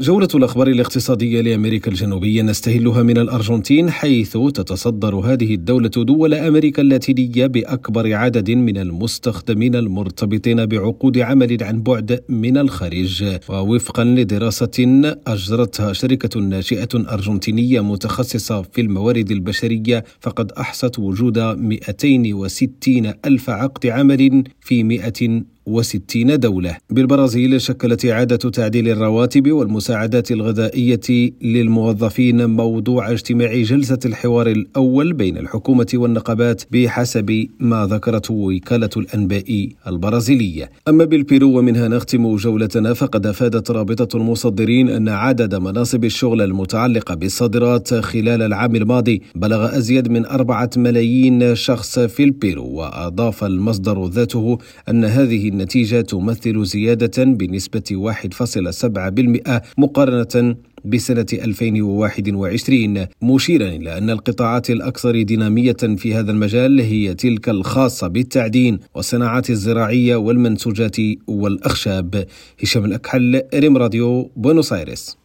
جولة الأخبار الاقتصادية لأمريكا الجنوبية نستهلها من الأرجنتين حيث تتصدر هذه الدولة دول أمريكا اللاتينية بأكبر عدد من المستخدمين المرتبطين بعقود عمل عن بعد من الخارج. ووفقا لدراسة أجرتها شركة ناشئة أرجنتينية متخصصة في الموارد البشرية فقد أحصت وجود 260 ألف عقد عمل في 100 وستين دولة. بالبرازيل شكلت إعادة تعديل الرواتب والمساعدات الغذائية للموظفين موضوع اجتماع جلسة الحوار الأول بين الحكومة والنقابات بحسب ما ذكرته وكالة الأنباء البرازيلية. أما بالبيرو ومنها نختم جولتنا فقد أفادت رابطة المصدرين أن عدد مناصب الشغل المتعلقة بالصادرات خلال العام الماضي بلغ أزيد من أربعة ملايين شخص في البيرو وأضاف المصدر ذاته أن هذه النتيجة تمثل زيادة بنسبة 1.7% مقارنة بسنة 2021 مشيرا إلى أن القطاعات الأكثر دينامية في هذا المجال هي تلك الخاصة بالتعدين والصناعات الزراعية والمنسوجات والأخشاب. هشام الأكحل ريم راديو بونوس آيرس